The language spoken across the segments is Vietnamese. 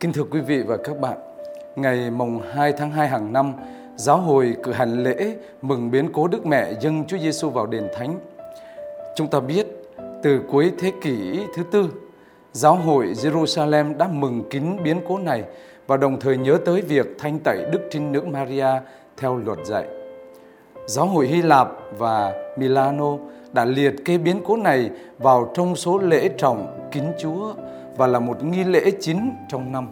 Kính thưa quý vị và các bạn, ngày mùng 2 tháng 2 hàng năm, giáo hội cử hành lễ mừng biến cố Đức Mẹ dâng Chúa Giêsu vào đền thánh. Chúng ta biết từ cuối thế kỷ thứ tư, giáo hội Jerusalem đã mừng kín biến cố này và đồng thời nhớ tới việc thanh tẩy Đức Trinh Nữ Maria theo luật dạy. Giáo hội Hy Lạp và Milano đã liệt kê biến cố này vào trong số lễ trọng kính Chúa và là một nghi lễ chính trong năm.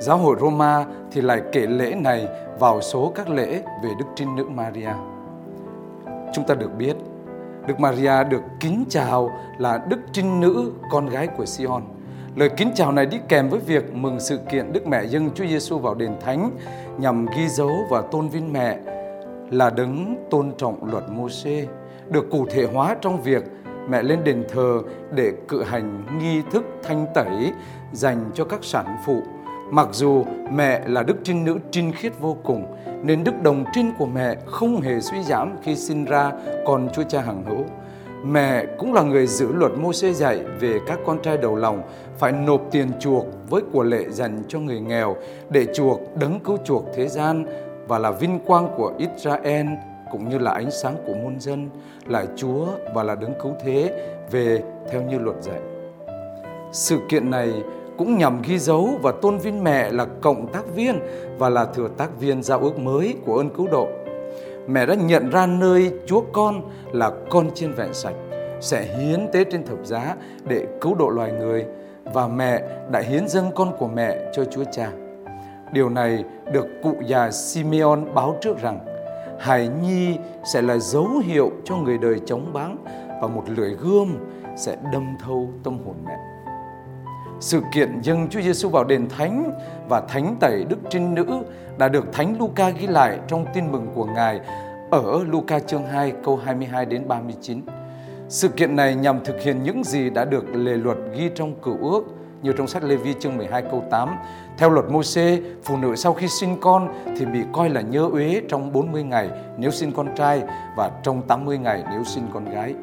Giáo hội Roma thì lại kể lễ này vào số các lễ về Đức Trinh Nữ Maria. Chúng ta được biết, Đức Maria được kính chào là Đức Trinh Nữ, con gái của Sion. Lời kính chào này đi kèm với việc mừng sự kiện Đức Mẹ dâng Chúa Giêsu vào đền thánh nhằm ghi dấu và tôn vinh mẹ là đấng tôn trọng luật Môsê được cụ thể hóa trong việc mẹ lên đền thờ để cự hành nghi thức thanh tẩy dành cho các sản phụ. Mặc dù mẹ là đức trinh nữ trinh khiết vô cùng, nên đức đồng trinh của mẹ không hề suy giảm khi sinh ra con Chúa Cha hằng hữu. Mẹ cũng là người giữ luật mô xê dạy về các con trai đầu lòng phải nộp tiền chuộc với của lệ dành cho người nghèo để chuộc đấng cứu chuộc thế gian và là vinh quang của Israel cũng như là ánh sáng của muôn dân, là Chúa và là đấng cứu thế về theo như luật dạy. Sự kiện này cũng nhằm ghi dấu và tôn vinh mẹ là cộng tác viên và là thừa tác viên giao ước mới của ơn cứu độ. Mẹ đã nhận ra nơi Chúa con là con chiên vẹn sạch sẽ hiến tế trên thập giá để cứu độ loài người và mẹ đã hiến dâng con của mẹ cho Chúa Cha. Điều này được cụ già Simeon báo trước rằng Hải nhi sẽ là dấu hiệu cho người đời chống báng và một lưỡi gươm sẽ đâm thâu tâm hồn mẹ. Sự kiện dâng Chúa Giêsu vào đền thánh và thánh tẩy Đức Trinh Nữ đã được Thánh Luca ghi lại trong tin mừng của Ngài ở Luca chương 2 câu 22 đến 39. Sự kiện này nhằm thực hiện những gì đã được lề luật ghi trong cựu ước như trong sách Lê Vi chương 12 câu 8. Theo luật mô xê phụ nữ sau khi sinh con thì bị coi là nhớ uế trong 40 ngày nếu sinh con trai và trong 80 ngày nếu sinh con gái.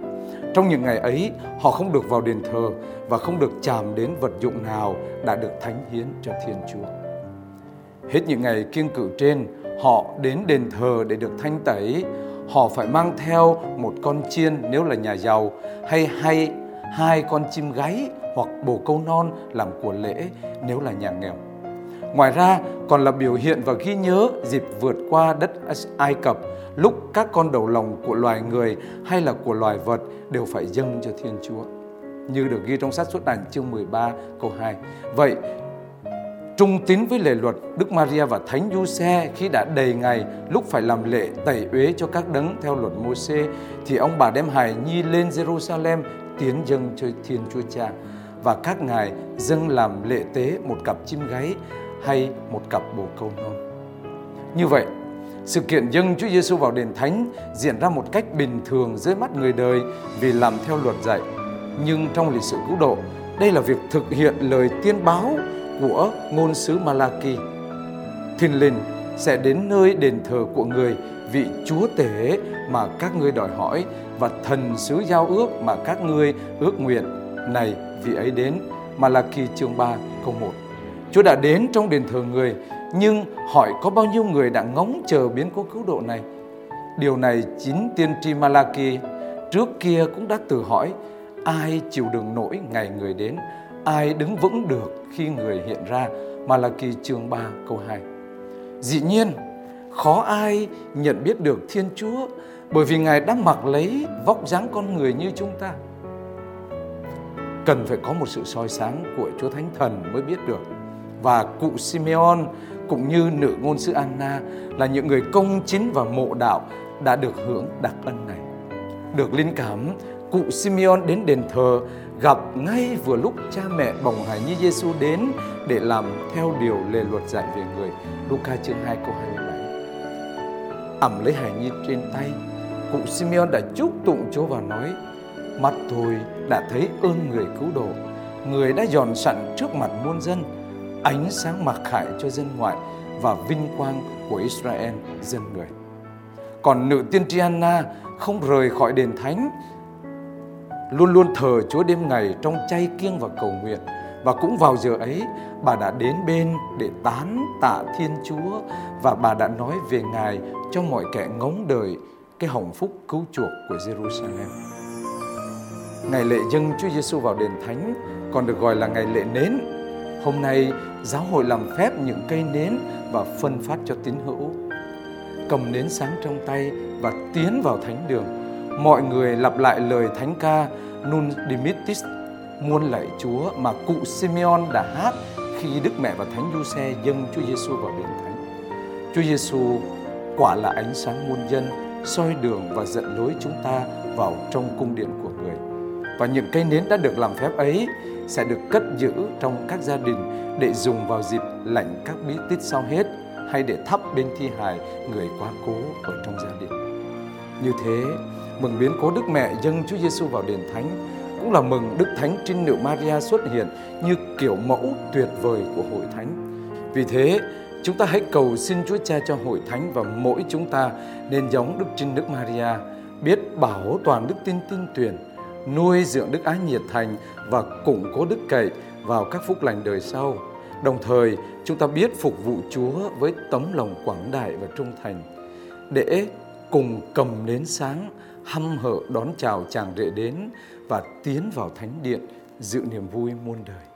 Trong những ngày ấy, họ không được vào đền thờ và không được chạm đến vật dụng nào đã được thánh hiến cho Thiên Chúa. Hết những ngày kiêng cử trên, họ đến đền thờ để được thanh tẩy. Họ phải mang theo một con chiên nếu là nhà giàu hay hay hai con chim gáy hoặc bồ câu non làm của lễ nếu là nhà nghèo. Ngoài ra, còn là biểu hiện và ghi nhớ dịp vượt qua đất Ai Cập, lúc các con đầu lòng của loài người hay là của loài vật đều phải dâng cho Thiên Chúa. Như được ghi trong sách xuất ảnh chương 13 câu 2. Vậy, trung tín với lề luật Đức Maria và Thánh Giuse khi đã đầy ngày lúc phải làm lễ tẩy uế cho các đấng theo luật Môse thì ông bà đem hài nhi lên Jerusalem tiến dâng cho Thiên Chúa Cha và các ngài dâng làm lễ tế một cặp chim gáy hay một cặp bồ câu non. Như vậy, sự kiện dâng Chúa Giêsu vào đền thánh diễn ra một cách bình thường dưới mắt người đời vì làm theo luật dạy. Nhưng trong lịch sử cứu độ, đây là việc thực hiện lời tiên báo của ngôn sứ Malachi. Thiên linh sẽ đến nơi đền thờ của người vị chúa tể mà các ngươi đòi hỏi và thần sứ giao ước mà các ngươi ước nguyện. Này vị ấy đến mà là kỳ chương 3 câu 1 Chúa đã đến trong đền thờ người, nhưng hỏi có bao nhiêu người đã ngóng chờ biến cố cứu độ này? Điều này chính tiên tri Malachi trước kia cũng đã tự hỏi, ai chịu đựng nổi ngày người đến, ai đứng vững được khi người hiện ra? Malachi chương 3 câu 2 Dĩ nhiên khó ai nhận biết được Thiên Chúa bởi vì Ngài đã mặc lấy vóc dáng con người như chúng ta. Cần phải có một sự soi sáng của Chúa Thánh Thần mới biết được. Và cụ Simeon cũng như nữ ngôn sứ Anna là những người công chính và mộ đạo đã được hưởng đặc ân này. Được linh cảm, cụ Simeon đến đền thờ gặp ngay vừa lúc cha mẹ bồng hài như Giêsu đến để làm theo điều lề luật dạy về người. Luca chương 2 câu 27. Ẩm lấy hài nhi trên tay, cụ Simeon đã chúc tụng Chúa và nói: Mắt tôi đã thấy ơn người cứu độ, người đã dọn sẵn trước mặt muôn dân, ánh sáng mặc khải cho dân ngoại và vinh quang của Israel dân người. Còn nữ tiên tri Anna không rời khỏi đền thánh, luôn luôn thờ Chúa đêm ngày trong chay kiêng và cầu nguyện. Và cũng vào giờ ấy, bà đã đến bên để tán tạ Thiên Chúa và bà đã nói về Ngài cho mọi kẻ ngóng đời cái hồng phúc cứu chuộc của Jerusalem. Ngày lễ dâng Chúa Giêsu vào đền thánh còn được gọi là ngày lễ nến. Hôm nay giáo hội làm phép những cây nến và phân phát cho tín hữu. Cầm nến sáng trong tay và tiến vào thánh đường. Mọi người lặp lại lời thánh ca Nun Dimittis muôn lạy Chúa mà cụ Simeon đã hát khi Đức Mẹ và Thánh Giuse dâng Chúa Giêsu vào đền thánh. Chúa Giêsu quả là ánh sáng muôn dân, soi đường và dẫn lối chúng ta vào trong cung điện của người. Và những cây nến đã được làm phép ấy sẽ được cất giữ trong các gia đình để dùng vào dịp lạnh các bí tít sau hết hay để thắp bên thi hài người quá cố ở trong gia đình. Như thế, mừng biến cố Đức Mẹ dâng Chúa Giêsu vào đền thánh cũng là mừng Đức Thánh Trinh Nữ Maria xuất hiện như kiểu mẫu tuyệt vời của hội thánh. Vì thế, chúng ta hãy cầu xin Chúa Cha cho hội thánh và mỗi chúng ta nên giống Đức Trinh Nữ Maria, biết bảo toàn đức tin tin tuyển, nuôi dưỡng đức ái nhiệt thành và củng cố đức cậy vào các phúc lành đời sau. Đồng thời, chúng ta biết phục vụ Chúa với tấm lòng quảng đại và trung thành để cùng cầm nến sáng hăm hở đón chào chàng rể đến và tiến vào thánh điện dự niềm vui muôn đời.